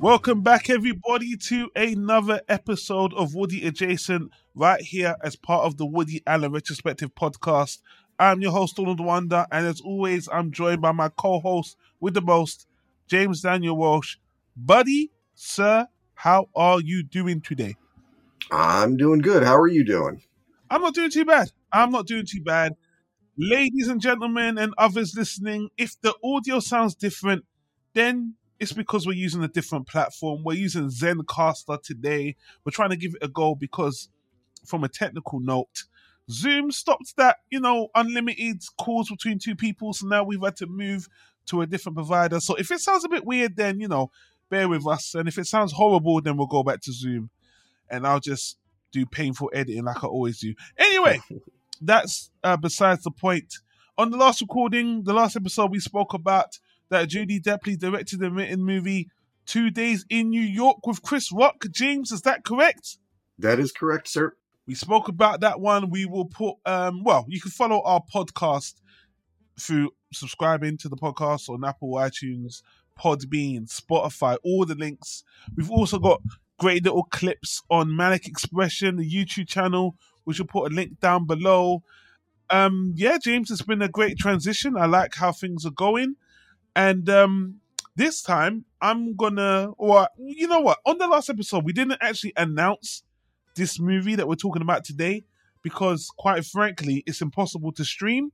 Welcome back, everybody, to another episode of Woody Adjacent, right here as part of the Woody Allen Retrospective podcast. I'm your host, Donald Wonder, and as always, I'm joined by my co host with the most, James Daniel Walsh. Buddy, sir, how are you doing today? I'm doing good. How are you doing? I'm not doing too bad. I'm not doing too bad. Ladies and gentlemen, and others listening, if the audio sounds different, then it's because we're using a different platform. We're using Zencastr today. We're trying to give it a go because, from a technical note, Zoom stopped that, you know, unlimited calls between two people. So now we've had to move to a different provider. So if it sounds a bit weird, then, you know, bear with us. And if it sounds horrible, then we'll go back to Zoom and I'll just do painful editing like I always do. Anyway, that's uh, besides the point. On the last recording, the last episode, we spoke about that Julie Delpy directed and written movie Two Days in New York with Chris Rock. James, is that correct? That is correct, sir. We spoke about that one. We will put um well, you can follow our podcast through subscribing to the podcast on Apple iTunes, Podbean, Spotify, all the links. We've also got great little clips on Manic Expression, the YouTube channel, which will put a link down below. Um, yeah, James, it's been a great transition. I like how things are going. And um, this time, I'm gonna, or you know what? On the last episode, we didn't actually announce this movie that we're talking about today because, quite frankly, it's impossible to stream.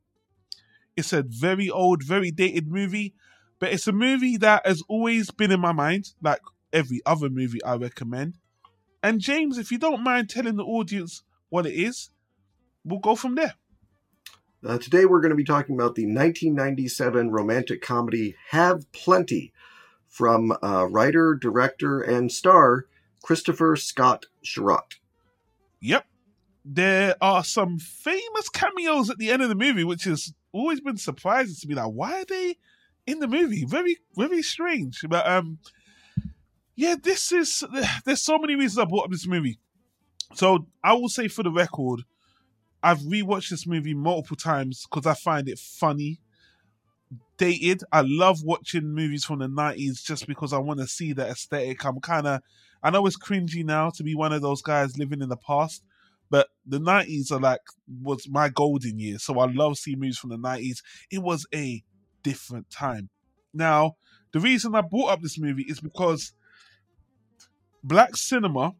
It's a very old, very dated movie, but it's a movie that has always been in my mind, like every other movie I recommend. And James, if you don't mind telling the audience what it is, we'll go from there. Uh, today we're going to be talking about the 1997 romantic comedy Hav Plenty from uh, writer, director, and star Christopher Scott Cherot. Yep. There are some famous cameos at the end of the movie, which has always been surprising to me. Like, why are they in the movie? Very, very strange. But um, yeah, this is. There's so many reasons I brought up this movie. So I will say for the record, I've rewatched this movie multiple times because I find it funny, dated. I love watching movies from the nineties just because I want to see the aesthetic. I'm kind of, I know it's cringy now to be one of those guys living in the past, but the nineties are like was my golden years. So I love seeing movies from the nineties. It was a different time. Now, the reason I brought up this movie is because black cinema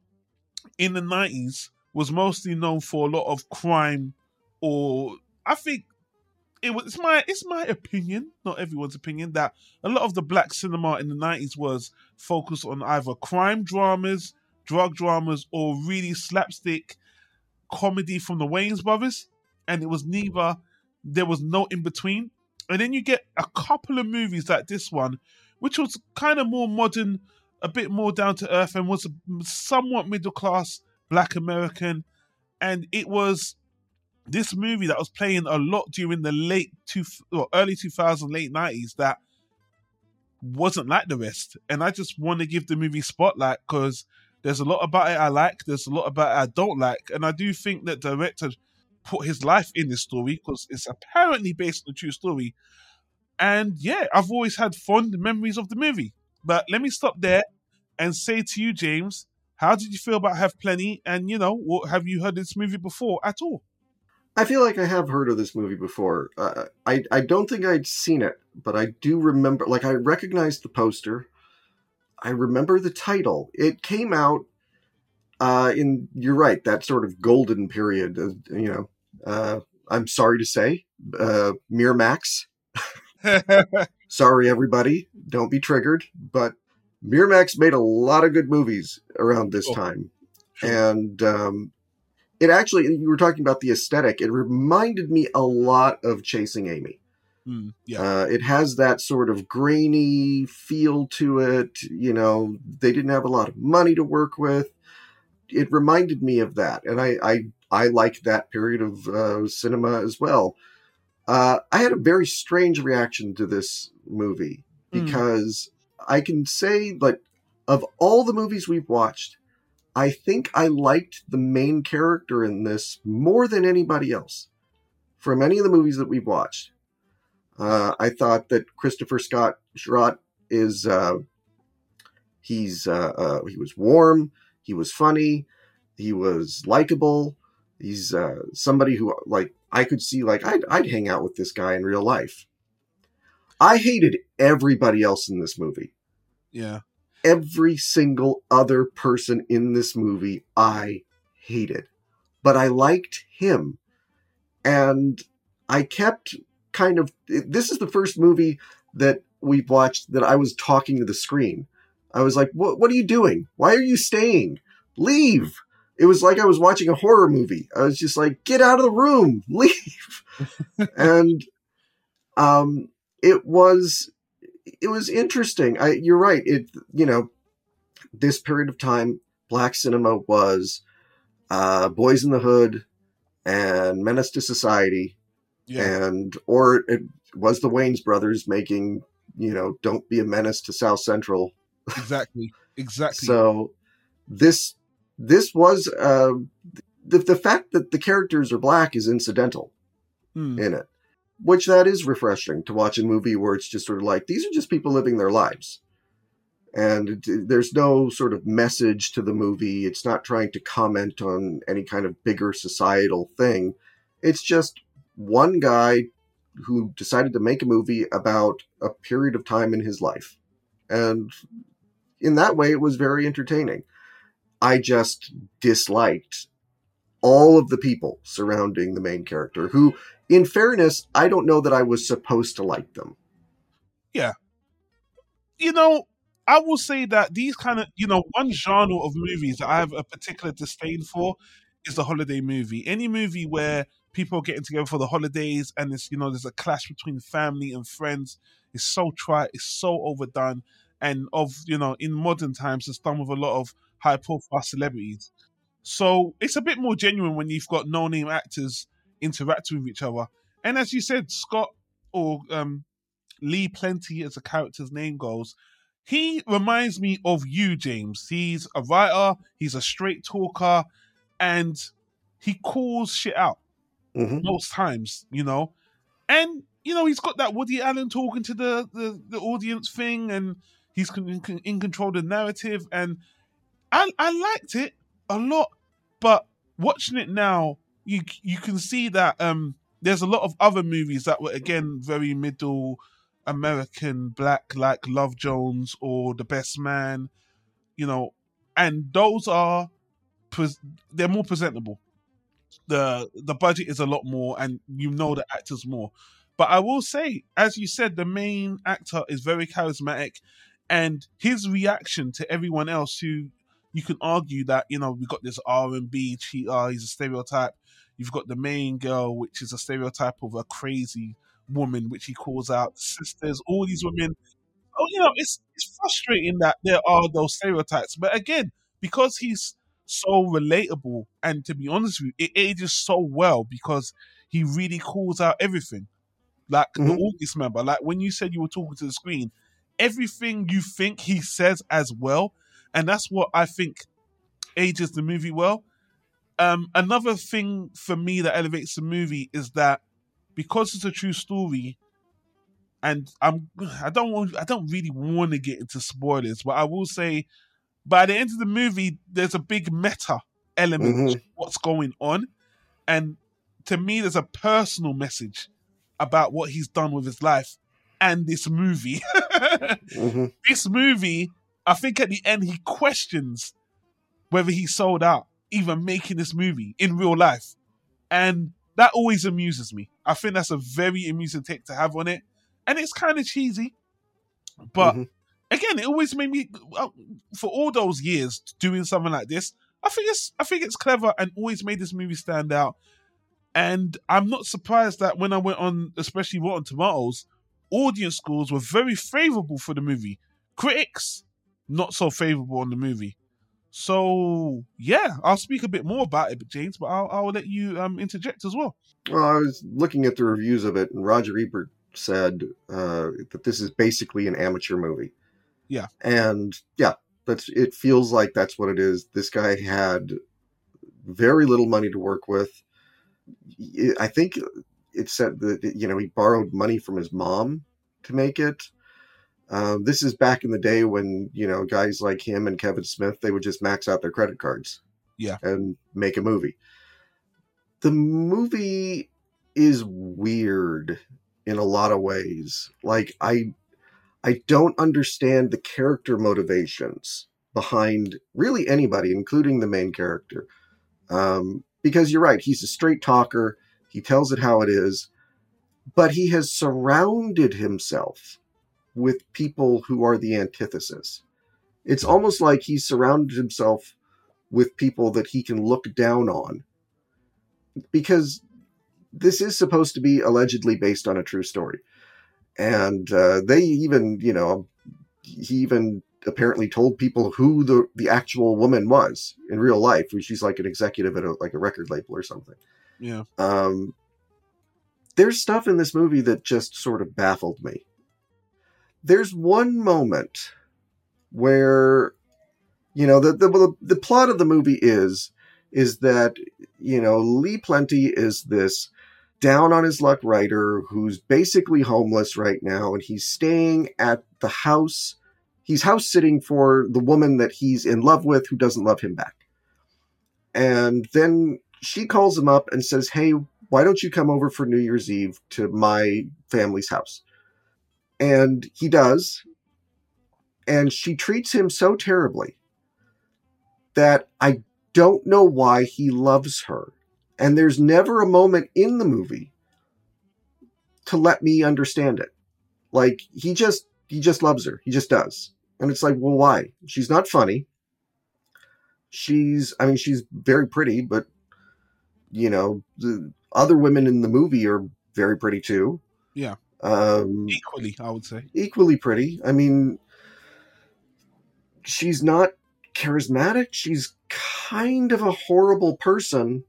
in the nineties was mostly known for a lot of crime, or I think it was it's my it's my opinion, not everyone's opinion, that a lot of the black cinema in the nineties was focused on either crime dramas, drug dramas, or really slapstick comedy from the Wayans brothers, and it was neither. There was no in between, and then you get a couple of movies like this one, which was kind of more modern, a bit more down to earth, and was somewhat middle class black American, and it was this movie that was playing a lot during the late two early 2000 late 90s that wasn't like the rest and i just want to give the movie spotlight because there's a lot about it i like there's a lot about it i don't like and i do think that director put his life in this story because it's apparently based on a true story and yeah i've always had fond memories of the movie but let me stop there and say to you james how did you feel about Hav Plenty? And you know, have you heard this movie before at all? I feel like I have heard of this movie before. Uh, I I don't think I'd seen it, but I do remember. Like I recognized the poster. I remember the title. It came out uh, in. You're right. That sort of golden period. Of, you know. Uh, I'm sorry to say, uh, Miramax. sorry, everybody. Don't be triggered. But Miramax made a lot of good movies around this oh, time. Sure. And um, it actually, you were talking about the aesthetic, it reminded me a lot of Chasing Amy. Mm, yeah. Uh, it has that sort of grainy feel to it. You know, they didn't have a lot of money to work with. It reminded me of that. And I, I, I like that period of uh, cinema as well. Uh, I had a very strange reaction to this movie Mm. because I can say, like, of all the movies we've watched, I think I liked the main character in this more than anybody else from any of the movies that we've watched. Uh, I thought that Christopher Scott Cherot is uh, he's uh, uh, he was warm, he was funny, he was likable. He's uh, somebody who like I could see like I'd I'd hang out with this guy in real life. I hated everybody else in this movie. Yeah. Every single other person in this movie I hated. But I liked him. And I kept kind of this is the first movie that we've watched that I was talking to the screen. I was like, "What what are you doing? Why are you staying? Leave." It was like I was watching a horror movie. I was just like, "Get out of the room. Leave." and um it was it was interesting. I you're right. It you know, this period of time black cinema was uh Boys in the Hood and Menace to Society Yeah. and or it was the Wayans brothers making you know don't be a menace to South Central. Exactly. Exactly. So this this was uh, the the fact that the characters are black is incidental Hmm. in it, which that is refreshing to watch a movie where it's just sort of like these are just people living their lives. And there's no sort of message to the movie. It's not trying to comment on any kind of bigger societal thing. It's just one guy who decided to make a movie about a period of time in his life. And in that way, it was very entertaining. I just disliked all of the people surrounding the main character, who, in fairness, I don't know that I was supposed to like them. Yeah. You know, I will say that these kind of, you know, one genre of movies that I have a particular disdain for is the holiday movie. Any movie where people are getting together for the holidays and it's, you know, there's a clash between family and friends is so trite, it's so overdone. And of, you know, in modern times, it's done with a lot of high profile celebrities. So it's a bit more genuine when you've got no name actors interacting with each other. And as you said, Scott or um, Lee Plenty, as the character's name goes, he reminds me of you, James. He's a writer, he's a straight talker, and he calls shit out hmm most times, you know. And you know, he's got that Woody Allen talking to the the, the audience thing, and he's in, in control of the narrative. And I I liked it a lot, but watching it now, you you can see that um there's a lot of other movies that were again very middle American black, like Love Jones or The Best Man, you know, and those are pres- they're more presentable. The the budget is a lot more and you know the actors more. But i will say as you said the main actor is very charismatic and his reaction to everyone else who you can argue that you know we've got this r&b cheater he's a stereotype. You've got the main girl which is a stereotype of a crazy woman which he calls out sisters all these women. Oh you know it's it's frustrating that there are those stereotypes. But again because he's so relatable and to be honest with you it ages so well because he really calls out everything. Like the Mhm. audience member like when you said you were talking to the screen everything you think he says as well and that's what i think ages the movie well. Um another thing for me that elevates the movie is that because it's a true story and i'm i don't want i don't really want to get into spoilers but i will say by the end of the movie there's a big meta element Mhm. to what's going on. And to me there's a personal message about what he's done with his life and this movie. Hmm this movie i think at the end he questions whether he sold out even making this movie in real life. And that always amuses me. I think that's a very amusing take to have on it. And it's kind of cheesy. But Mhm. again it always made me uh, for all those years doing something like this i think it's i think it's clever and always made this movie stand out. And i'm not surprised that when i went on especially rotten tomatoes audience scores were very favorable for the movie. Critics not so favorable on the movie So yeah, I'll speak a bit more about it, James, but I'll, I'll let you um, interject as well. Well, I was looking at the reviews of it, and Roger Ebert said uh, that this is basically an amateur movie. Yeah, and yeah, that's it. Feels like that's what it is. This guy had very little money to work with. I think it said that you know he borrowed money from his mom to make it. Um, this is back in the day when you know guys like him and Kevin Smith they would just max out their credit cards, yeah, and make a movie. The movie is weird in a lot of ways. Like I, I don't understand the character motivations behind really anybody, including the main character. Um, because you're right, he's a straight talker. He tells it how it is, but he has surrounded himself with people who are the antithesis. It's almost like he's surrounded himself with people that he can look down on because this is supposed to be allegedly based on a true story. And uh, they even, you know, he even apparently told people who the, the actual woman was in real life. She's like an executive at a, like a record label or something. Yeah. Um, there's stuff in this movie that just sort of baffled me there's one moment where you know the, the the plot of the movie is is that you know Lee Plenty is this down on his luck writer who's basically homeless right now and he's staying at the house he's house sitting for the woman that he's in love with who doesn't love him back. And then she calls him up and says hey why don't you come over for new year's eve to my family's house and he does. And she treats him so terribly that I don't know why he loves her. And there's never a moment in the movie to let me understand it. Like he just he just loves her. He just does. And it's like, well, why? She's not funny. She's I mean, she's very pretty, but you know, the other women in the movie are very pretty too. Yeah. Um, equally, I would say. Equally pretty. I mean, she's not charismatic. She's kind of a horrible person,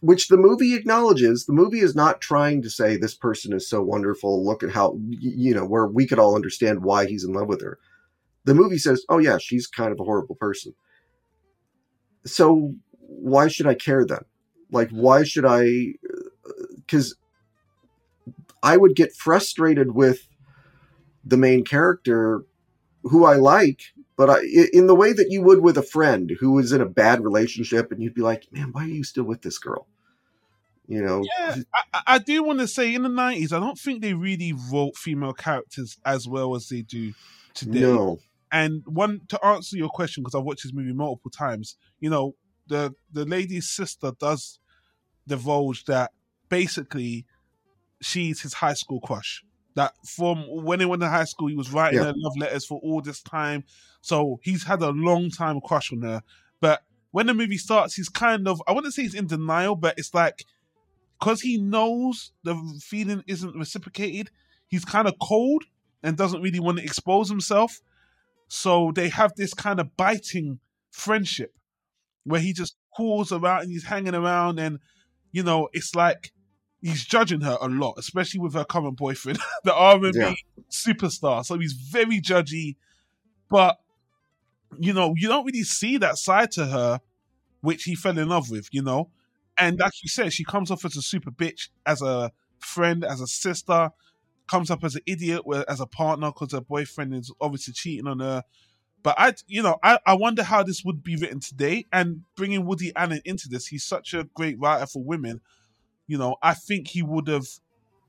which the movie acknowledges. The movie is not trying to say this person is so wonderful. Look at how, you know, where we could all understand why he's in love with her. The movie says, oh, yeah, she's kind of a horrible person. So why should I care then? Like, why should I? Because I would get frustrated with the main character who I like, but I, in the way that you would with a friend who is in a bad relationship, and you'd be like, "Man, why are you still with this girl?" You know. Yeah, I, I do want to say in the nineties, I don't think they really wrote female characters as well as they do today. No. And one to answer your question because I've watched this movie multiple times. You know, the the lady's sister does divulge that basically she's his high school crush. That from when he went to high school, he was writing yeah. her love letters for all this time. So he's had a long time crush on her. But when the movie starts, he's kind of I wouldn't say he's in denial, but it's like because he knows the feeling isn't reciprocated, he's kind of cold and doesn't really want to expose himself. So they have this kind of biting friendship where he just calls around and he's hanging around and you know, it's like he's judging her a lot, especially with her current boyfriend, the R&B yeah. superstar. So he's very judgy, but you know, you don't really see that side to her, which he fell in love with, you know. And like you said, she comes off as a super bitch, as a friend, as a sister, comes up as an idiot as a partner because her boyfriend is obviously cheating on her. But I, you know, I, I wonder how this would be written today. And bringing Woody Allen into this, he's such a great writer for women you know, I think he would have,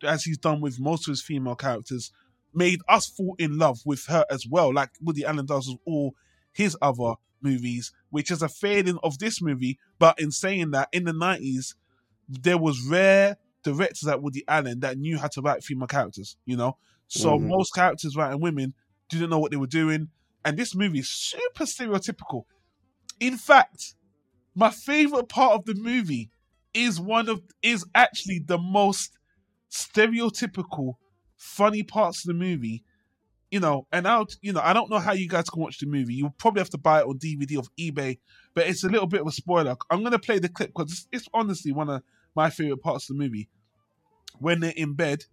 as he's done with most of his female characters, made us fall in love with her as well, like Woody Allen does with all his other movies, which is a failing of this movie. But in saying that, in the 90s, there was rare directors like Woody Allen that knew how to write female characters, you know? So mm-hmm. most characters writing women didn't know what they were doing. And this movie is super stereotypical. In fact, my favorite part of the movie is one of is actually the most stereotypical funny parts of the movie you know, and I'll, you know, I don't know how you guys can watch the movie. You'll probably have to buy it on DVD off eBay, but it's a little bit of a spoiler. I'm gonna play the clip because it's, it's honestly one of my favorite parts of the movie. When they're in bed,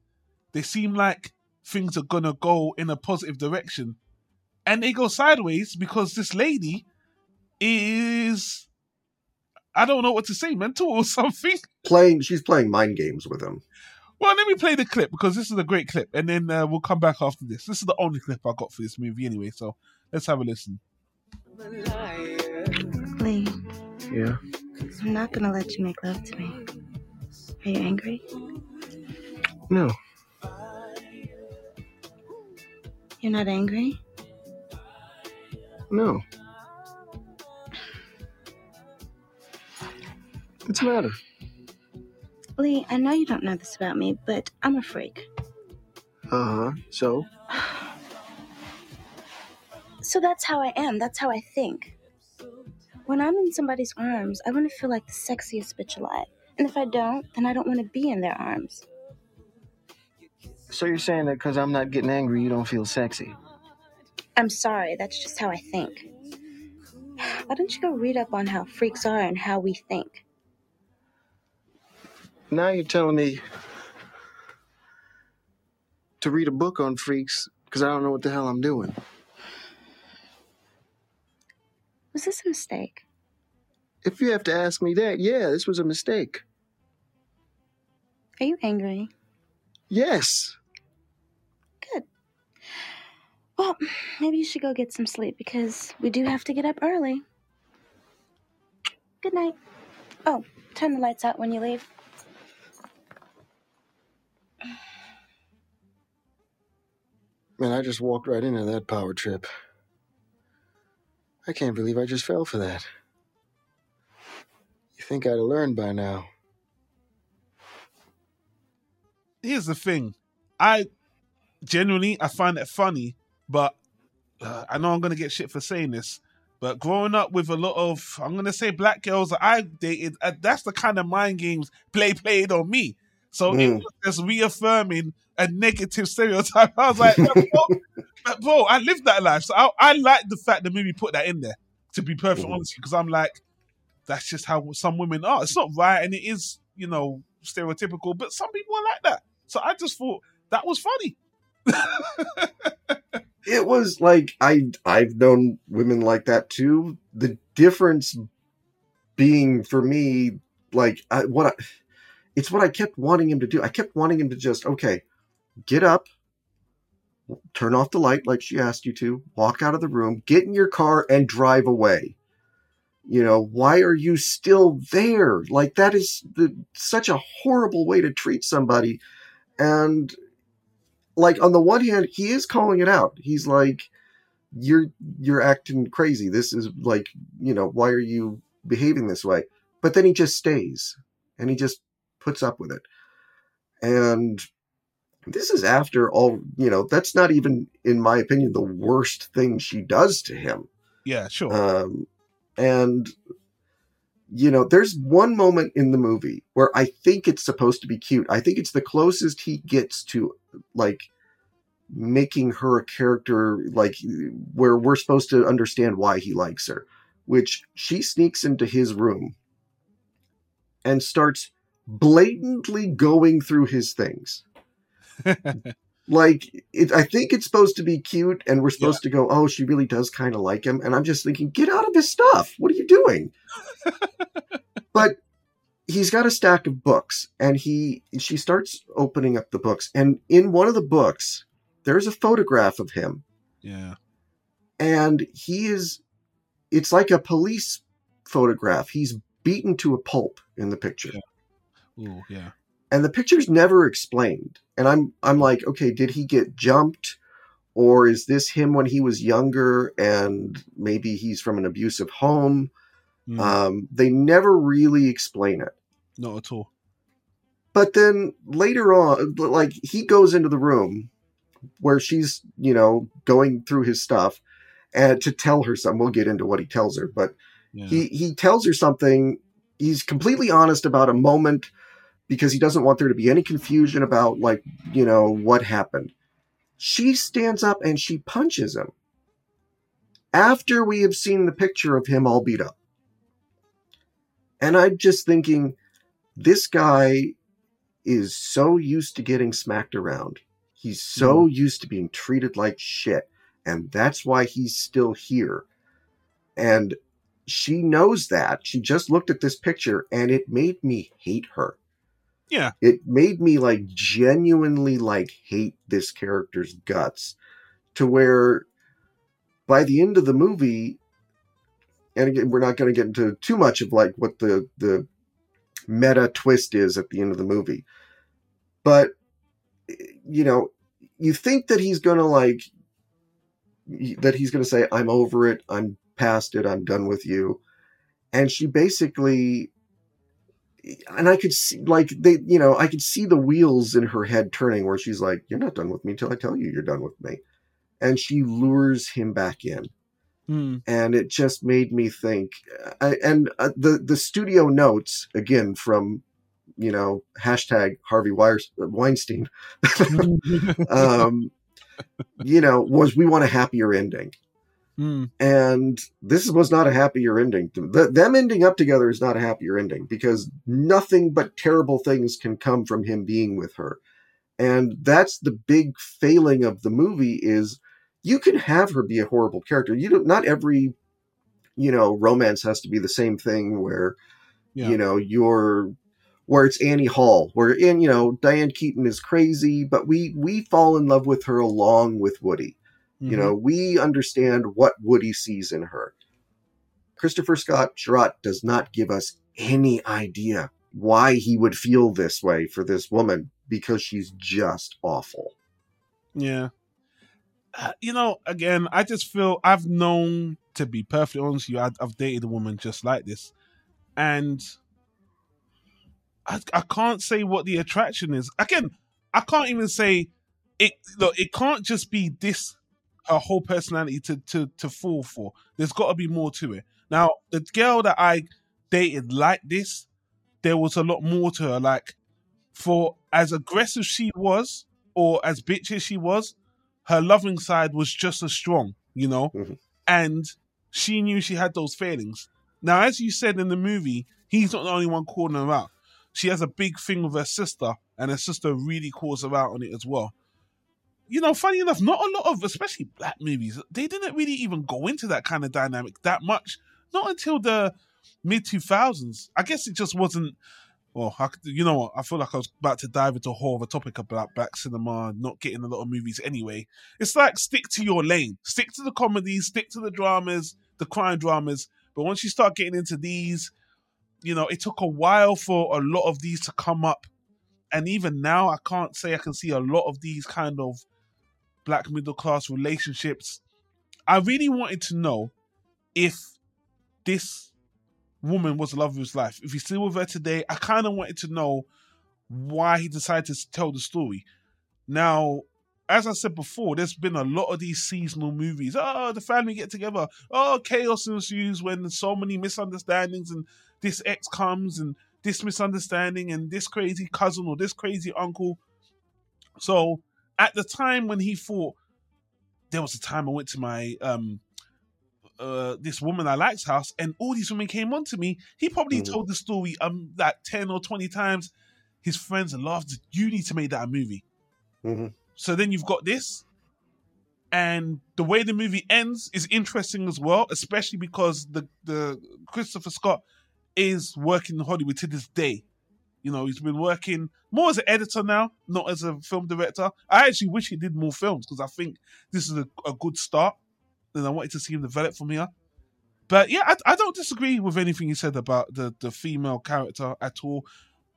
they seem like things are gonna go in a positive direction, and they go sideways because this lady is, I don't know what to say, mental or something. Playing, she's playing mind games with him. Well, let me play the clip because this is a great clip, and then uh, we'll come back after this. This is the only clip I got for this movie anyway, so let's have a listen. Lee, Yeah. I'm not gonna let you make love to me. Are you angry? No. You're not angry? No. What's the matter? Lee, I know you don't know this about me, but I'm a freak. Uh huh. So? So that's how I am. That's how I think. When I'm in somebody's arms, I want to feel like the sexiest bitch alive. And if I don't, then I don't want to be in their arms. So you're saying that because I'm not getting angry, you don't feel sexy? I'm sorry, that's just how I think. Why don't you go read up on how freaks are and how we think? Now you're telling me to read a book on freaks because I don't know what the hell I'm doing. Was this a mistake? If you have to ask me that, yeah, this was a mistake. Are you angry? Yes. Good. Well, maybe you should go get some sleep because we do have to get up early. Good night. Oh, turn the lights out when you leave. Man, I just walked right into that power trip. I can't believe I just fell for that. You think I'd have learned by now? Here's the thing, I genuinely I find it funny, but uh, I know I'm gonna get shit for saying this. But growing up with a lot of, I'm gonna say black girls that I dated, uh, that's the kind of mind games play played on me. So it Mm. was just reaffirming a negative stereotype. I was like, bro, but bro, I lived that life. So I, I like the fact the movie put that in there, to be perfect Mhm. honest, because I'm like, that's just how some women are. It's not right, and it is, you know, stereotypical, but some people are like that. So I just thought that was funny. It was like I I've known women like that too. The difference being for me like I, what I, it's what I kept wanting him to do. I kept wanting him to just okay, get up, turn off the light like she asked you to, walk out of the room, get in your car and drive away. You know, why are you still there? Like that is the, such a horrible way to treat somebody. And like on the one hand, he is calling it out. He's like, "You're you're acting crazy. This is like, you know, why are you behaving this way?" But then he just stays, and he just puts up with it. And this is after all, you know, that's not even, in my opinion, the worst thing she does to him. Yeah, sure. Um, and you know, there's one moment in the movie where I think it's supposed to be cute. I think it's the closest he gets to like making her a character like where we're supposed to understand why he likes her, which she sneaks into his room and starts blatantly going through his things like it, I think it's supposed to be cute, and we're supposed to go, "Oh, she really does kind of like him." And I'm just thinking, get out of his stuff. What are you doing? but he's got a stack of books, and he she starts opening up the books, and in one of the books, there's a photograph of him, yeah. and he is. It's like a police photograph. He's beaten to a pulp in the picture Yeah. Ooh, yeah. and the picture's never explained and i'm i'm like okay did he get jumped or is this him when he was younger and maybe he's from an abusive home Mm, um they never really explain it not at all. but then later on like he goes into the room where she's you know going through his stuff and to tell her something we'll get into what he tells her but Yeah. he he tells her something he's completely honest about a moment because he doesn't want there to be any confusion about like you know what happened She stands up and she punches him after we have seen the picture of him all beat up. And I'm just thinking, this guy is so used to getting smacked around. He's so mm. used to being treated like shit. And that's why he's still here. And she knows that. She just looked at this picture and it made me hate her. Yeah. It made me like genuinely like hate this character's guts to where by the end of the movie, and again, we're not going to get into too much of like what the the meta twist is at the end of the movie, but you know, you think that he's going to like that he's going to say, "I'm over it. I'm past it. I'm done with you," and she basically and I could see like they you know I could see the wheels in her head turning where she's like you're not done with me until I tell you you're done with me and she lures him back in. Mm. And it just made me think. I, and uh, the the studio notes again from you know hashtag Harvey Weinstein, um, you know, was we want a happier ending. Mm. And this was not a happier ending. The, them ending up together is not a happier ending because nothing but terrible things can come from him being with her. And that's the big failing of the movie is you can have her be a horrible character. You don't. Not every, you know, romance has to be the same thing where, yeah. you know, you're where it's Annie Hall, where in you know Diane Keaton is crazy, but we we fall in love with her along with Woody. Mm-hmm. You know, we understand what Woody sees in her. Christopher Scott Cherot does not give us any idea why he would feel this way for this woman because she's just awful. Yeah. Uh, you know, again, I just feel I've known to be perfectly honest with you, I've, I've dated a woman just like this, and I, I can't say what the attraction is. Again, I can't even say it. Look, it can't just be this her whole personality to to to fall for. There's got to be more to it. Now, the girl that I dated like this, there was a lot more to her. Like, for as aggressive she was, or as bitchy as she was, her loving side was just as strong, you know, mm-hmm. and she knew she had those failings. Now, as you said in the movie, he's not the only one calling her out. She has a big thing with her sister, and her sister really calls her out on it as well. You know, funny enough, not a lot of, especially black movies, they didn't really even go into that kind of dynamic that much. Not until the mid 2000s. I guess it just wasn't well, I, you know what? I feel like I was about to dive into a whole other topic about black cinema not getting a lot of movies anyway. It's like stick to your lane, stick to the comedies, stick to the dramas, the crime dramas. But once you start getting into these, you know, it took a while for a lot of these to come up. And even now, I can't say I can see a lot of these kind of black middle class relationships. I really wanted to know if this woman was the love of his life. If he's still with her today, I kind of wanted to know why he decided to tell the story. Now, as I said before, there's been a lot of these seasonal movies. Oh, the family get together. Oh, chaos ensues when so many misunderstandings and this ex comes and this misunderstanding and this crazy cousin or this crazy uncle. So at the time when he thought there was a time I went to my um uh, this woman I like's house, and all these women came on to me. He probably mm-hmm. told the story um like ten or twenty times. His friends laughed. You need to make that a movie. Mm-hmm. So then you've got this, and the way the movie ends is interesting as well, especially because the the Christopher Scott is working in Hollywood to this day. You know, he's been working more as an editor now, not as a film director. I actually wish he did more films because I think this is a, a good start and I wanted to see him develop from here. But yeah, I, I don't disagree with anything you said about the, the female character at all.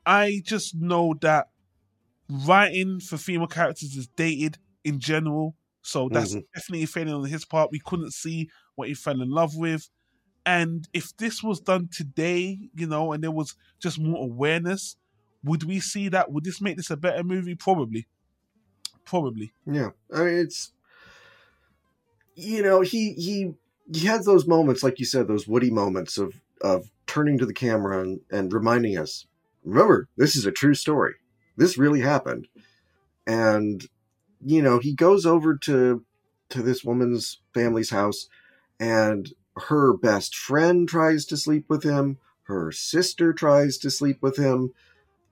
I just know that writing for female characters is dated in general. So that's mm-hmm. definitely a failing on his part. We couldn't see what he fell in love with. And if this was done today, you know, and there was just more awareness, would we see that? Would this make this a better movie? Probably. Probably. Yeah. I mean, it's you know, he he he has those moments, like you said, those Woody moments of of turning to the camera and, and reminding us, remember, this is a true story. This really happened. And you know, he goes over to to this woman's family's house and her best friend tries to sleep with him, her sister tries to sleep with him.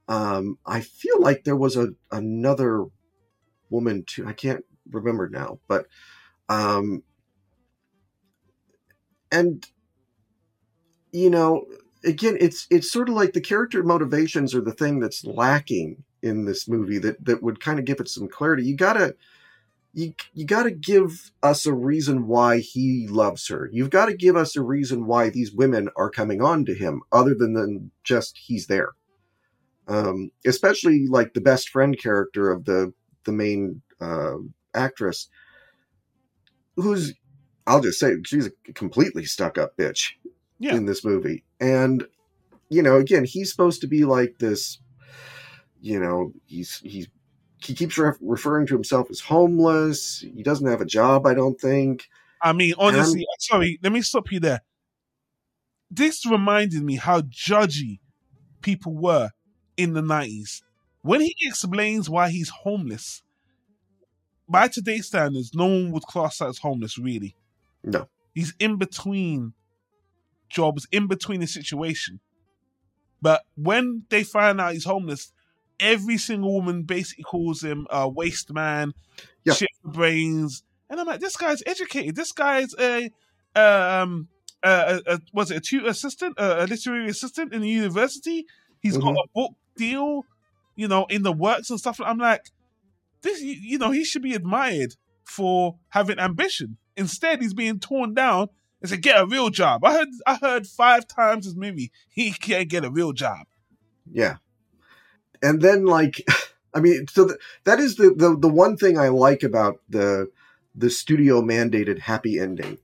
Um, I feel like there was a another woman too. I can't remember now, but um, and you know, again, it's it's sort of like the character motivations are the thing that's lacking in this movie that that would kind of give it some clarity. You gotta you you gotta give us a reason why he loves her. You've got to give us a reason why these women are coming on to him, other than than just he's there. Um, especially like the best friend character of the the main uh, actress, who's I'll just say she's a completely stuck up bitch Yeah. in this movie. And you know, again, he's supposed to be like this. You know, he's he's he keeps re- referring to himself as homeless. He doesn't have a job, I don't think. I mean, honestly, sorry, let me stop you there. This reminded me how judgy people were in the 90s. When he explains why he's homeless, by today's standards, no one would class that as homeless, really. No. He's in between jobs, in between the situation. But when they find out he's homeless, every single woman basically calls him a waste man, Yeah. shit brains. And I'm like, this guy's educated. This guy's a, um, a, a, a was it a tutor assistant, a, a literary assistant in the university? He's got Mhm. a book deal, you know, in the works and stuff. I'm like, this, you, know, he should be admired for having ambition. Instead, he's being torn down and said, "Get a real job." I heard, I heard five times this movie. He can't get a real job. Yeah. And then like I mean, so th- that is the, the the one thing I like about the the studio mandated happy ending,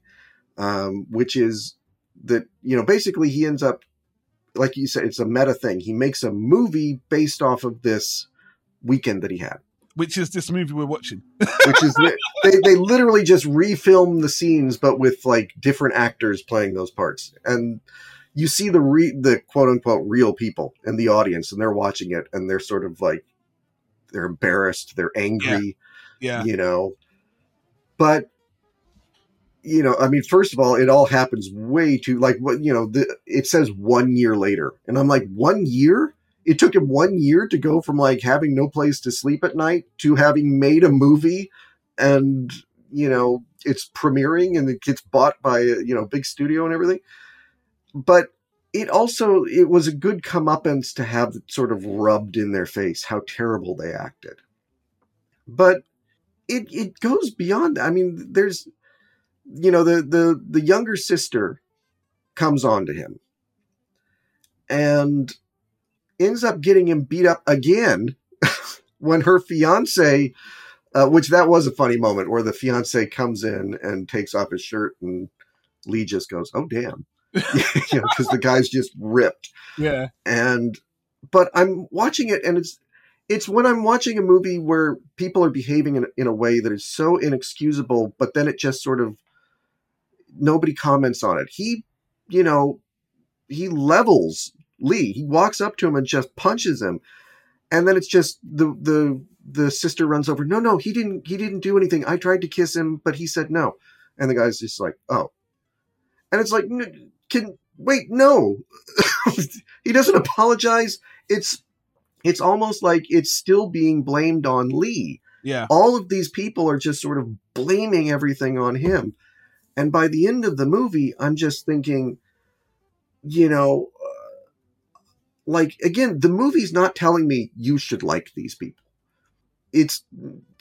um, which is that you know basically he ends up like you said, it's a meta thing. He makes a movie based off of this weekend that he had. Which is this movie we're watching. which is they they literally just refilm the scenes, but with like different actors playing those parts, and you see the re- the quote unquote real people in the audience, and they're watching it, and they're sort of like they're embarrassed, they're angry, Yeah, you know, but. You know, I mean, first of all, it all happens way too like what you know. The, it says one year later, and I'm like, one year? It took him one year to go from like having no place to sleep at night to having made a movie and you know it's premiering and it gets bought by a you know big studio and everything but it also it was a good comeuppance to have sort of rubbed in their face how terrible they acted. But it it goes beyond i mean there's you know the the the younger sister comes on to him and ends up getting him beat up again when her fiance uh, which that was a funny moment where the fiance comes in and takes off his shirt and lee just goes oh damn you know because the guy's just ripped. Yeah, and but i'm watching it and it's it's when i'm watching a movie where people are behaving in, in a way that is so inexcusable but then it just sort of nobody comments on it. He you know he levels lee. He walks up to him and just punches him. And then it's just the the the sister runs over no no he didn't he didn't do anything. I tried to kiss him but he said no. And the guy's just like oh. And it's like "N- can wait no. He doesn't apologize. It's it's almost like it's still being blamed on lee. Yeah. all of these people are just sort of blaming everything on him. And by the end of the movie i'm just thinking you know uh, like again the movie's not telling me you should like these people. It's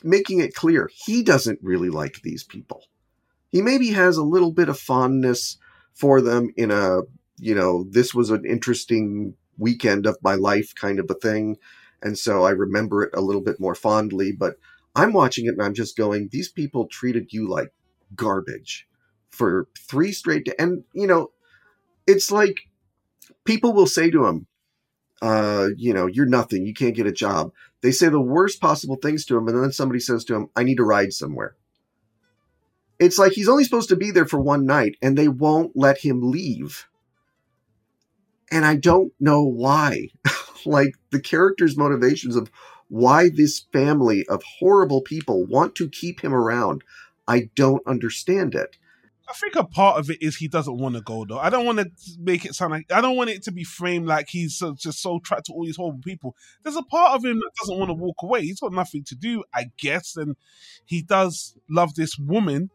making it clear he doesn't really like these people. He maybe has a little bit of fondness for them in a you know this was an interesting weekend of my life kind of a thing. And so i remember it a little bit more fondly but i'm watching it and i'm just going these people treated you like garbage for three straight da- and you know it's like people will say to him uh you know you're nothing. You can't get a job. They say the worst possible things to him and then somebody says to him i need to ride somewhere it's like he's only supposed to be there for one night and they won't let him leave and I don't know why. like the character's motivations of why this family of horrible people want to keep him around. I don't understand it. I think a part of it is he doesn't want to go though. I don't want to make it sound like I don't want it to be framed like he's so, just so trapped to all these horrible people. There's a part of him that doesn't want to walk away. He's got nothing to do, I guess, and he does love this woman,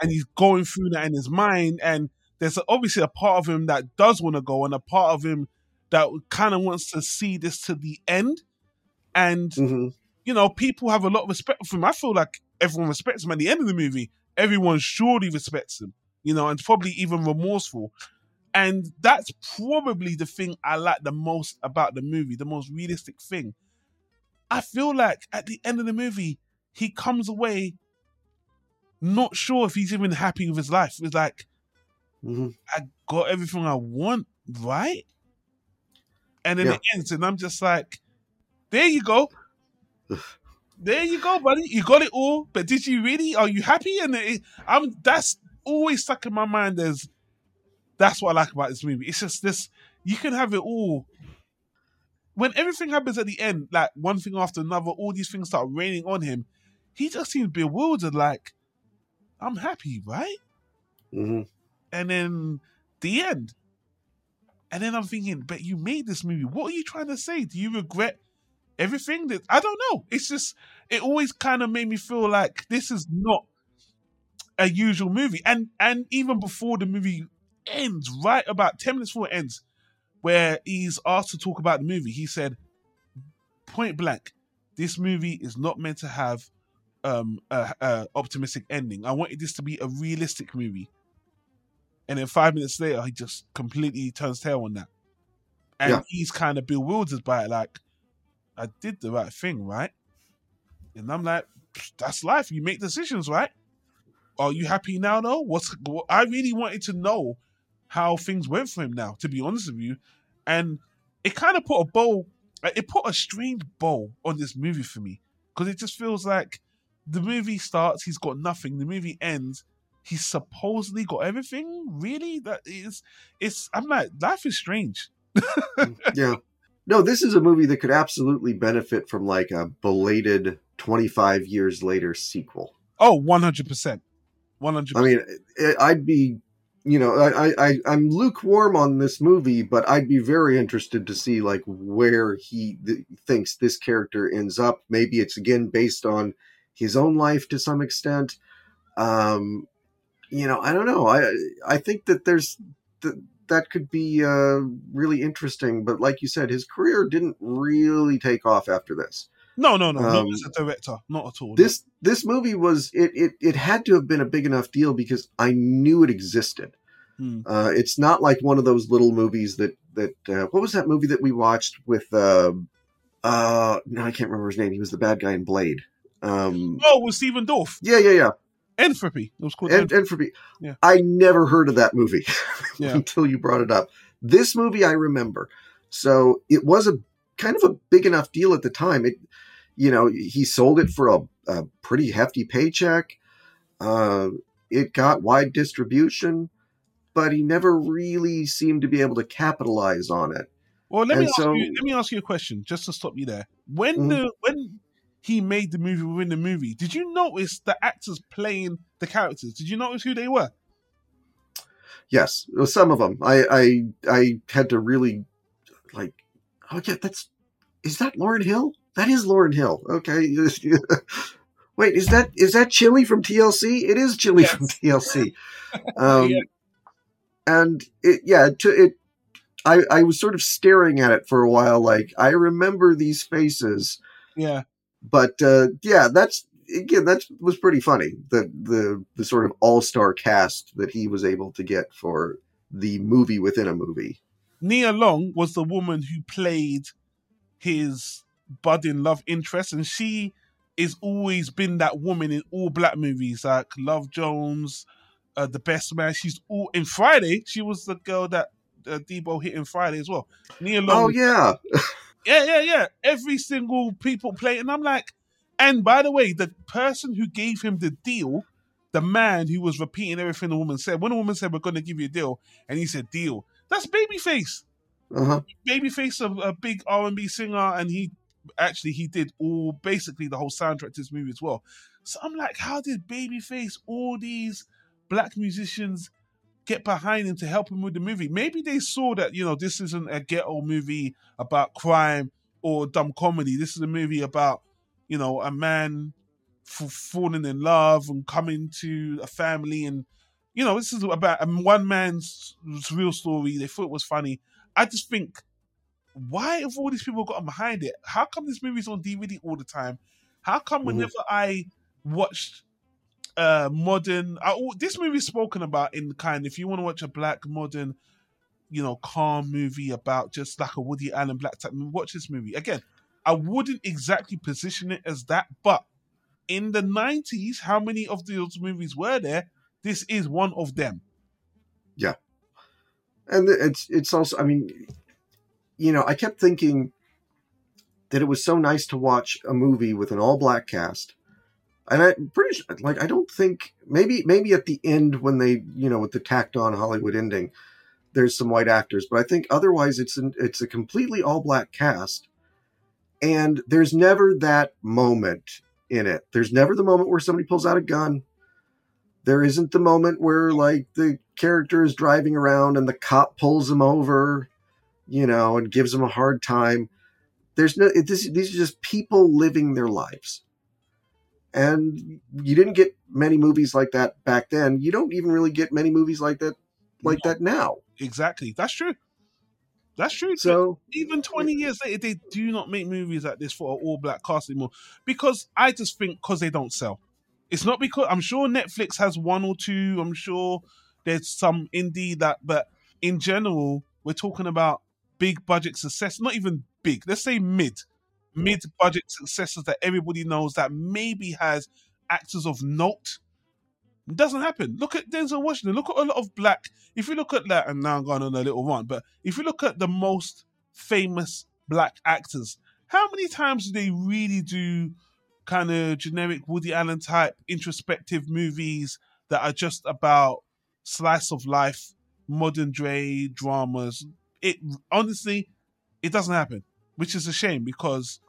and he's going through that in his mind. And there's obviously a part of him that does want to go, and a part of him that kind of wants to see this to the end. And hmm you know, people have a lot of respect for him. I feel like everyone respects him at the end of the movie. Everyone surely respects him, you know, and probably even remorseful. And that's probably the thing I like the most about the movie, the most realistic thing. I feel like at the end of the movie, he comes away not sure if he's even happy with his life. It's like, hmm I got everything I want, right? And then Yeah. it ends, and I'm just like, there you go. there you go, buddy. You got it all, but did you really? Are you happy? And it, I'm that's always stuck in my mind as that's what I like about this movie. It's just this you can have it all. When everything happens at the end, like one thing after another, all these things start raining on him, he just seems bewildered, like, I'm happy, right? hmm and then the end. And then I'm thinking, but you made this movie. What are you trying to say? Do you regret everything? That I don't know. It's just it always kind of made me feel like this is not a usual movie. And and even before the movie ends, right about ten minutes before it ends, where he's asked to talk about the movie, he said, point blank, this movie is not meant to have um a, a optimistic ending. I wanted this to be a realistic movie. And then five minutes later, he just completely turns tail on that. And Yeah. he's kind of bewildered by it, like, I did the right thing, right? And I'm like, that's life. You make decisions, right? Are you happy now, though? What's what, I really wanted to know how things went for him now, to be honest with you. And it kind of put a bow, it put a strange bow on this movie for me because it just feels like the movie starts, he's got nothing. The movie ends, he's supposedly got everything. Really, that is, it's. I'm like, life is strange. yeah. No, this is a movie that could absolutely benefit from like a belated 25 years later sequel. Oh, 100 percent, 100%. I mean, I'd be, you know, I, I, I- I'm lukewarm on this movie, but I'd be very interested to see like where he th- thinks this character ends up. Maybe it's again based on his own life to some extent. Um, you know, I don't know. I, I think that there's th- that could be uh, really interesting. But like you said, his career didn't really take off after this. no, no, no, not um, as a director, not at all. This this movie was it, it it had to have been a big enough deal because I knew it existed. Hmm. Uh, it's not like one of those little movies that that uh, what was that movie that we watched with uh, uh no I can't remember his name. He was the bad guy in Blade. Um, Oh, with Stephen Dorff, yeah, yeah, yeah. Entropy. It was called. And, Entropy. and Yeah. I never heard of that movie Yeah. until you brought it up. This movie I remember. So it was a kind of a big enough deal at the time. It, you know, he sold it for a, a pretty hefty paycheck. Uh, it got wide distribution, but he never really seemed to be able to capitalize on it. Well, let me ask so- you. Let me ask you a question, just to stop you there. When Mhm. the when he made the movie within the movie, did you notice the actors playing the characters? Did you notice who they were? Yes, some of them. I, I I had to really like. Oh yeah, that's is that Lauryn Hill? That is Lauryn Hill. Okay. Wait, is that is that Chili from TLC? It is Chili Yes. from TLC. Um, Yeah. And it yeah to it. I I was sort of staring at it for a while. Like I remember these faces, Yeah. But uh, yeah, that's again that was pretty funny. The the the sort of all star cast that he was able to get for the movie within a movie. Nia Long was the woman who played his budding love interest, and she is always been that woman in all black movies like Love Jones, uh, The Best Man. She's all in Friday. She was the girl that uh, Debo hit in Friday as well. Nia Long. Oh yeah, Yeah, yeah, yeah. Every single people play, and I'm like, and by the way, the person who gave him the deal, the man who was repeating everything the woman said, when the woman said, "We're going to give you a deal," and he said, "Deal," that's Babyface. Uh-huh. Babyface, a, a big R and B singer, and he actually he did all basically the whole soundtrack to this movie as well. So I'm like, how did Babyface, all these black musicians, get behind him to help him with the movie? Maybe they saw that you know this isn't a ghetto movie about crime or dumb comedy. This is a movie about you know a man f- falling in love and coming to a family and you know this is about um, one man's real story. They thought it was funny. I just think why have all these people gotten behind it? How come this movie's on DVD all the time? How come Mhm. whenever I watched uh modern I, oh, this movie's spoken about in kind if you want to watch a black modern you know calm movie about just like a Woody Allen black type movie, watch this movie. Again I wouldn't exactly position it as that but in the 90s how many of those movies were there? This is one of them. Yeah. And it's it's also i mean you know i kept thinking that it was so nice to watch a movie with an all black cast and i'm pretty sure like i don't think maybe maybe at the end when they you know with the tacked on hollywood ending there's some white actors but i think otherwise it's an, it's a completely all black cast and there's never that moment in it there's never the moment where somebody pulls out a gun there isn't the moment where like the character is driving around and the cop pulls him over, you know, and gives him a hard time. There's no it, this, these are just people living their lives. And you didn't get many movies like that back then. You don't even really get many movies like that like No, that now. exactly that's true that's true So even 20 years later, they do not make movies like this for an all black cast anymore because I just think because they don't sell. It's not because I'm sure Netflix has one or two. I'm sure there's some indie that, but in general, we're talking about big budget success, not even big, let's say mid, mid budget successes that everybody knows that maybe has actors of note. It doesn't happen. Look at Denzel Washington. Look at a lot of black. If you look at that, and now I'm going on a little run, but if you look at the most famous black actors, how many times do they really do kind of generic Woody Allen type introspective movies that are just about slice of life, modern day dramas? It honestly, it doesn't happen, which is a shame because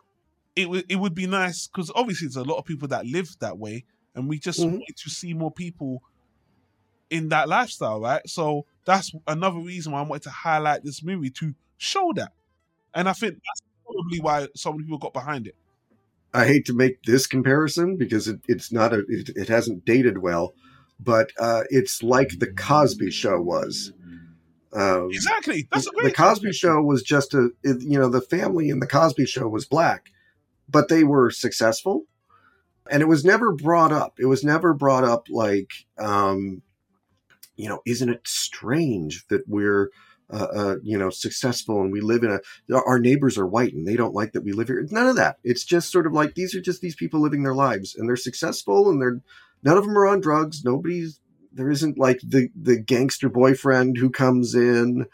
it would it would be nice because obviously there's a lot of people that live that way, and we just Mhm. want to see more people in that lifestyle, right? So that's another reason why I wanted to highlight this movie to show that, and I think that's probably why so many people got behind it. I hate to make this comparison because it, it's not a it, it hasn't dated well, but uh, it's like the Cosby Show was. Um, Exactly, that's a the. Cosby Show was just a it- you know the family in the Cosby Show was black, but they were successful, and it was never brought up. It was never brought up like um, you know, isn't it strange that we're uh, uh, you know successful and we live in a our neighbors are white and they don't like that we live here. None of that. It's just sort of like these are just these people living their lives and they're successful and they're none of them are on drugs. Nobody's there isn't like the the gangster boyfriend who comes in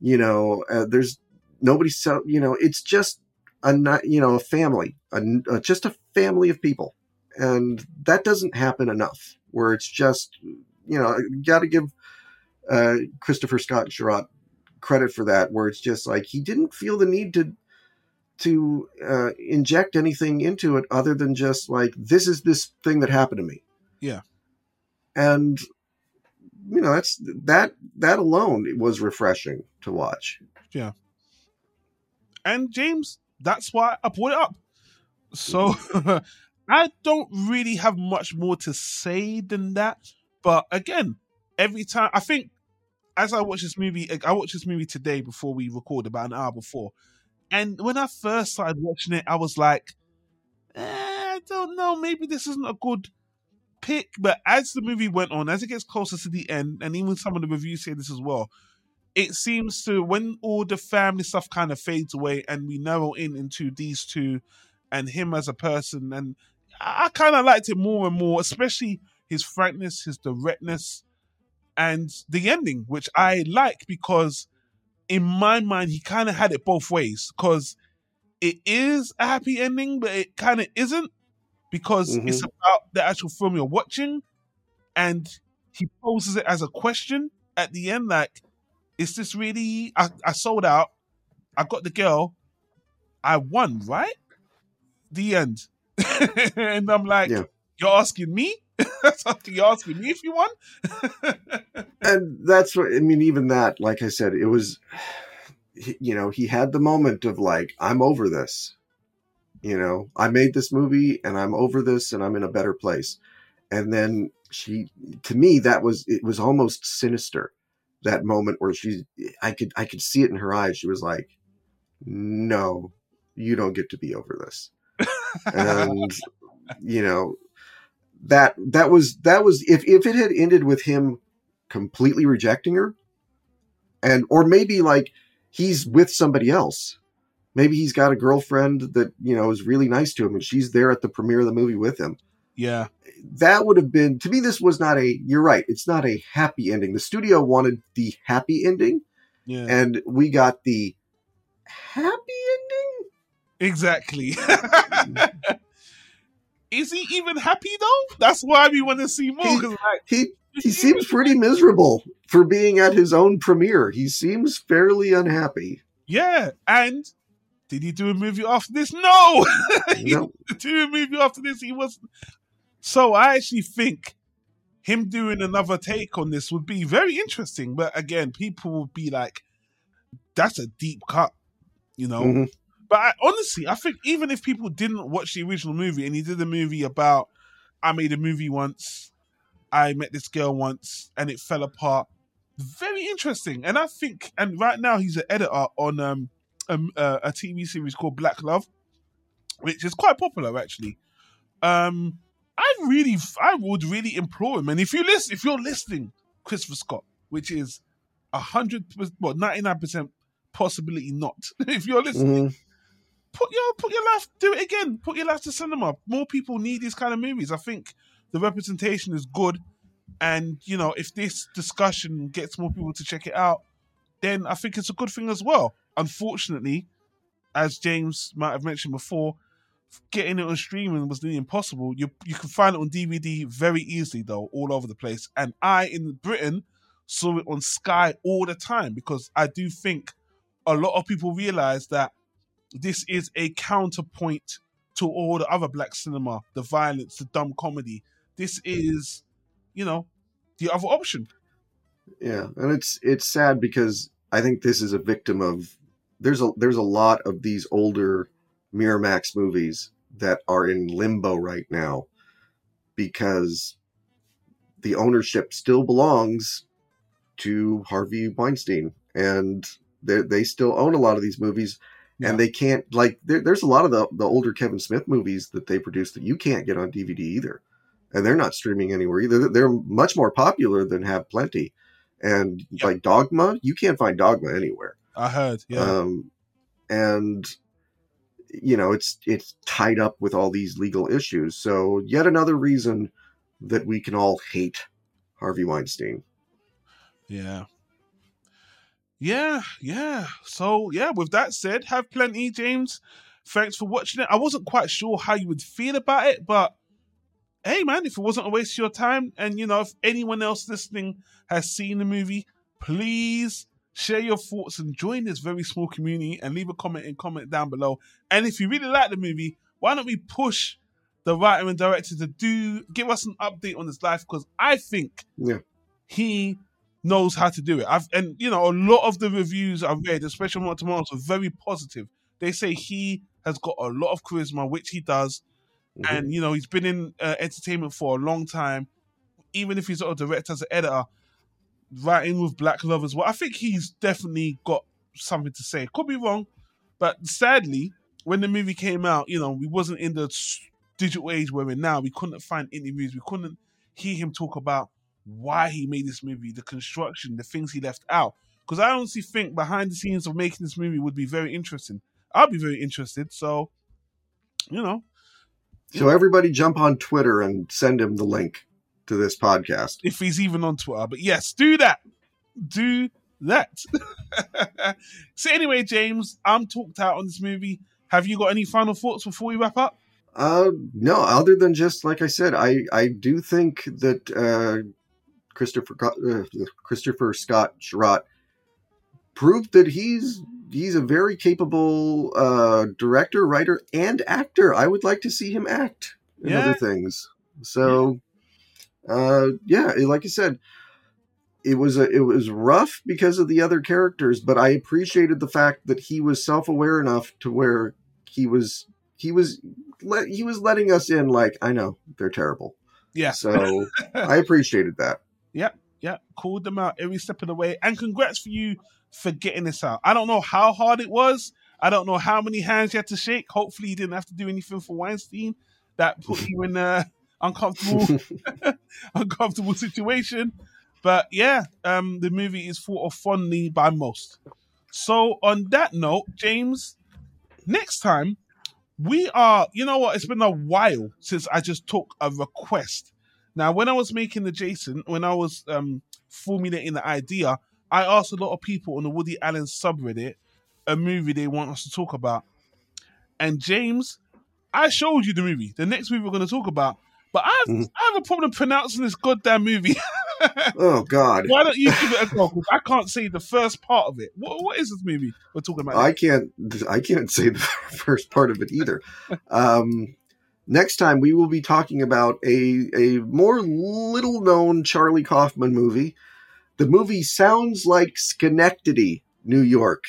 you know uh, there's nobody so you know it's just a not you know a family a, uh, just a family of people and that doesn't happen enough where it's just you know got to give uh, christopher scott Cherot credit for that where it's just like he didn't feel the need to to uh, inject anything into it other than just like this is this thing that happened to me Yeah. and you know that's that that alone was refreshing to watch Yeah. And James, that's why I brought it up. So I don't really have much more to say than that. But again, every time I think as I watch this movie, I watched this movie today before we record about an hour before. And when I first started watching it, I was like, eh, I don't know, maybe this isn't a good pick. But as the movie went on, as it gets closer to the end, and even some of the reviews say this as well, it seems to when all the family stuff kind of fades away and we narrow in into these two and him as a person and i kind of liked it more and more especially his frankness his directness and the ending which i like because in my mind he kind of had it both ways because it is a happy ending but it kind of isn't because Mhm. it's about the actual film you're watching and he poses it as a question at the end like is this really I, I sold out I got the girl, I won, right? The end. and I'm like, Yeah. you're asking me? that's Something you're asking me if you won? and that's what I mean. Even that, like I said, it was, you know, he had the moment of like, I'm over this. You know, I made this movie and I'm over this and I'm in a better place. And then she, to me, that was it was almost sinister. That moment where she, I could, I could see it in her eyes. She was like, "No, you don't get to be over this." and you know that that was that was if if it had ended with him completely rejecting her and or maybe like he's with somebody else maybe he's got a girlfriend that you know is really nice to him and she's there at the premiere of the movie with him yeah. that would have been to me this was not a you're right it's not a happy ending the studio wanted the happy ending Yeah. and we got the happy ending Exactly. Hmm. Is he even happy though? That's why we want to see more. He- like, he he seems pretty miserable for being at his own premiere. He seems fairly unhappy. yeah. And did he do a movie after this? No. he No, didn't do a movie after this. He was. So I actually think him doing another take on this would be very interesting. But again, people would be like, "That's a deep cut," you know. Mhm. But I, honestly, I think even if people didn't watch the original movie and he did a movie about, I made a movie once, I met this girl once, and it fell apart. Very interesting, and I think, and right now he's an editor on um, um uh, a TV series called Black Love, which is quite popular actually. Um, I really, I would really implore him, and if you listen, if you're listening, Christopher Scott, which is a hundred, well, ninety nine percent possibility not. if you're listening Mhm. put your put your life do it again put your life to cinema more people need these kind of movies i think the representation is good and you know if this discussion gets more people to check it out then i think it's a good thing as well unfortunately as james might have mentioned before getting it on streaming was nearly impossible you you can find it on dvd very easily though all over the place and i in britain saw it on sky all the time because i do think a lot of people realize that this is a counterpoint to all the other black cinema, the violence, the dumb comedy. This is, you know, the other option. Yeah, and it's it's sad because I think this is a victim of there's a there's a lot of these older Miramax movies that are in limbo right now because the ownership still belongs to Harvey Weinstein and they they still own a lot of these movies Yeah. and they can't like there, there's a lot of the the older Kevin Smith movies that they produced that you can't get on DVD either and they're not streaming anywhere either they're much more popular than Hav Plenty and Yeah. like Dogma you can't find Dogma anywhere I heard, yeah, um, and you know it's it's tied up with all these legal issues. So yet another reason that we can all hate Harvey Weinstein. yeah, yeah, yeah. So yeah, with that said, Hav Plenty, James. Thanks for watching it. I wasn't quite sure how you would feel about it, but hey, man, if it wasn't a waste of your time, and you know, if anyone else listening has seen the movie, please share your thoughts and join this very small community and leave a comment and comment down below. And if you really like the movie, why don't we push the writer and director to do give us an update on his life? Because I think Yeah. he knows how to do it. I've and you know a lot of the reviews I've read, especially on Tomatoes, are very positive. They say he has got a lot of charisma, which he does, Mhm. and you know he's been in uh, entertainment for a long time. Even if he's not a director, as an editor, writing with Black Love as well, I think he's definitely got something to say. Could be wrong, but sadly, when the movie came out, you know we wasn't in the digital age where we're now. We couldn't find interviews. We couldn't hear him talk about why he made this movie, the construction, the things he left out. Because I honestly think behind the scenes of making this movie would be very interesting. I'll be very interested. So, you know, So everybody jump on Twitter and send him the link to this podcast. if he's even on Twitter. But yes, do that. Do that. so anyway, James, I'm talked out on this movie. Have you got any final thoughts before we wrap up? Uh, no, other than just like I said, I I do think that uh, Christopher uh, Christopher Scott Cherot proved that he's he's a very capable uh, director, writer, and actor. I would like to see him act in Yeah. other things. So, uh, yeah, like I said, it was a, it was rough because of the other characters, but I appreciated the fact that he was self aware enough to where he was he was let, he was letting us in. Like I know they're terrible, Yeah. so I appreciated that. Yeah, yeah. called them out every step of the way. And congrats for you for getting this out. I don't know how hard it was. I don't know how many hands you had to shake. Hopefully, you didn't have to do anything for Weinstein that put you in a uncomfortable, uncomfortable situation. But yeah, um, the movie is thought of fondly by most. So on that note, James, next time we are. You know what? It's been a while since I just took a request. Now, when I was making the Jason, when I was um, formulating the idea, I asked a lot of people on the Woody Allen subreddit a movie they want us to talk about. And James, I showed you the movie, the next movie we're going to talk about, but I have, Mhm. I have a problem pronouncing this goddamn movie. Oh God, Why don't you give it a go? I can't say the first part of it. What, what is this movie we're talking about? I can't. I can't say the first part of it either. Um, next time we will be talking about a a more little known Charlie Kaufman movie. The movie sounds like Schenectady, New York,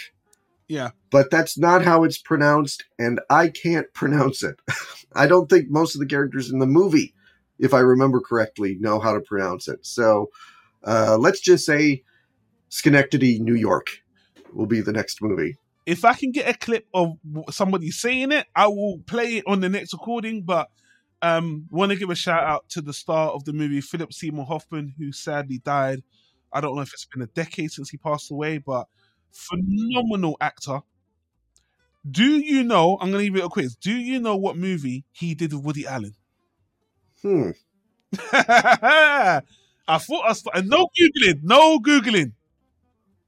yeah. but that's not how it's pronounced, and I can't pronounce it. I don't think most of the characters in the movie, if I remember correctly, know how to pronounce it. So uh, let's just say Schenectady, New York, will be the next movie. if I can get a clip of somebody saying it, I will play it on the next recording. But um, want to give a shout out to the star of the movie, Philip Seymour Hoffman, who sadly died. I don't know if it's been a decade since he passed away, but phenomenal actor. Do you know? I'm going to give you a quiz. Do you know what movie he did with Woody Allen? Hmm. I thought I started. No googling. No googling.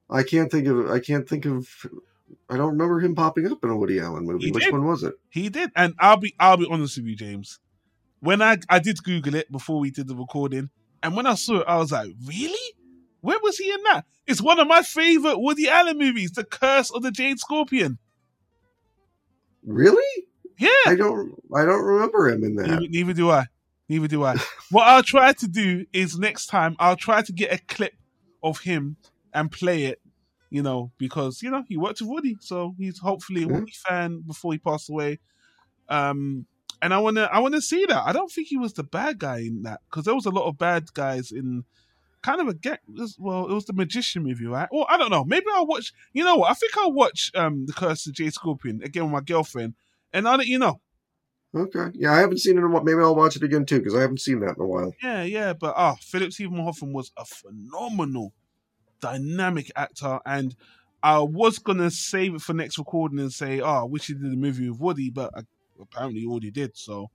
I can't think of. I can't think of. I don't remember him popping up in a Woody Allen movie. He Which did. one was it? He did, and I'll be I'll be honest with you, James. When I I did Google it before we did the recording, and when I saw it, I was like, really? Where was he in that? It's one of my favorite Woody Allen movies, The Curse of the Jade Scorpion. Really? Yeah, I don't. I don't remember him in that. neither, neither do I. Neither do I. what I'll try to do is next time I'll try to get a clip of him and play it. You know, because you know he worked with Woody, so he's hopefully a Yeah. Woody fan before he passed away. Um, and I wanna, I wanna see that. I don't think he was the bad guy in that because there was a lot of bad guys in kind of a get. Well, it was the magician movie, right? Well, I don't know. Maybe I'll watch. You know what? I think I'll watch um the Curse of Jade Scorpion again with my girlfriend, and I'll let you know. Okay. Yeah, I haven't seen it. In a while. Maybe I'll watch it again too because I haven't seen that in a while. Yeah, yeah, but ah, Philip Seymour Hoffman was a phenomenal, dynamic actor, and I was gonna save it for next recording and say, oh, I wish he did a movie with Woody, but I, apparently he already did. So,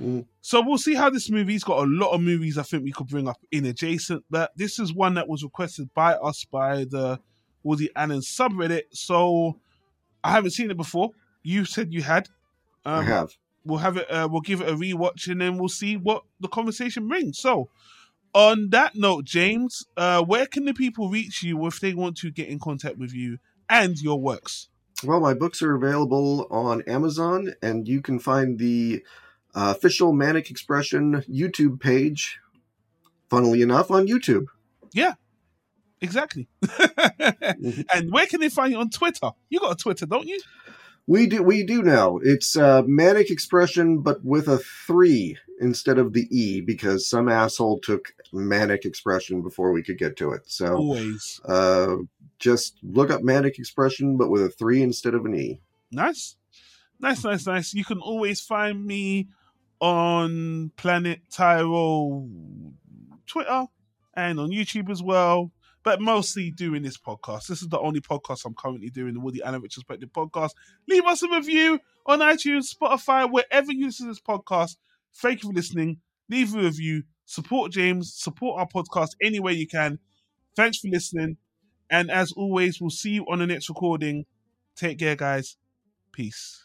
Mm. so we'll see how this movie's got a lot of movies. I think we could bring up in adjacent, but this is one that was requested by us by the Woody Allen subreddit. So I haven't seen it before. You said you had. I Um, have. we'll have it uh, we'll give it a rewatch and then we'll see what the conversation brings so on that note james uh where can the people reach you if they want to get in contact with you and your works Well, my books are available on Amazon, and you can find the uh, official Manic Expression YouTube page. Funnily enough, on YouTube. Yeah, exactly and where can they find you on twitter you got a twitter don't you We do. We do now. It's uh, Manic Expression, but with a three instead of the e, because some asshole took Manic Expression before we could get to it. So always uh, just look up Manic Expression, but with a three instead of an e. nice nice nice nice you can always find me on planet tyro twitter and on youtube as well but mostly doing this podcast. This is the only podcast i'm currently doing the woody allen retrospective podcast. Leave us a review on itunes spotify wherever you listen to this podcast. Thank you for listening. Leave a review. Support james. Support our podcast any way you can. Thanks for listening. And as always we'll see you on the next recording. Take care guys. Peace.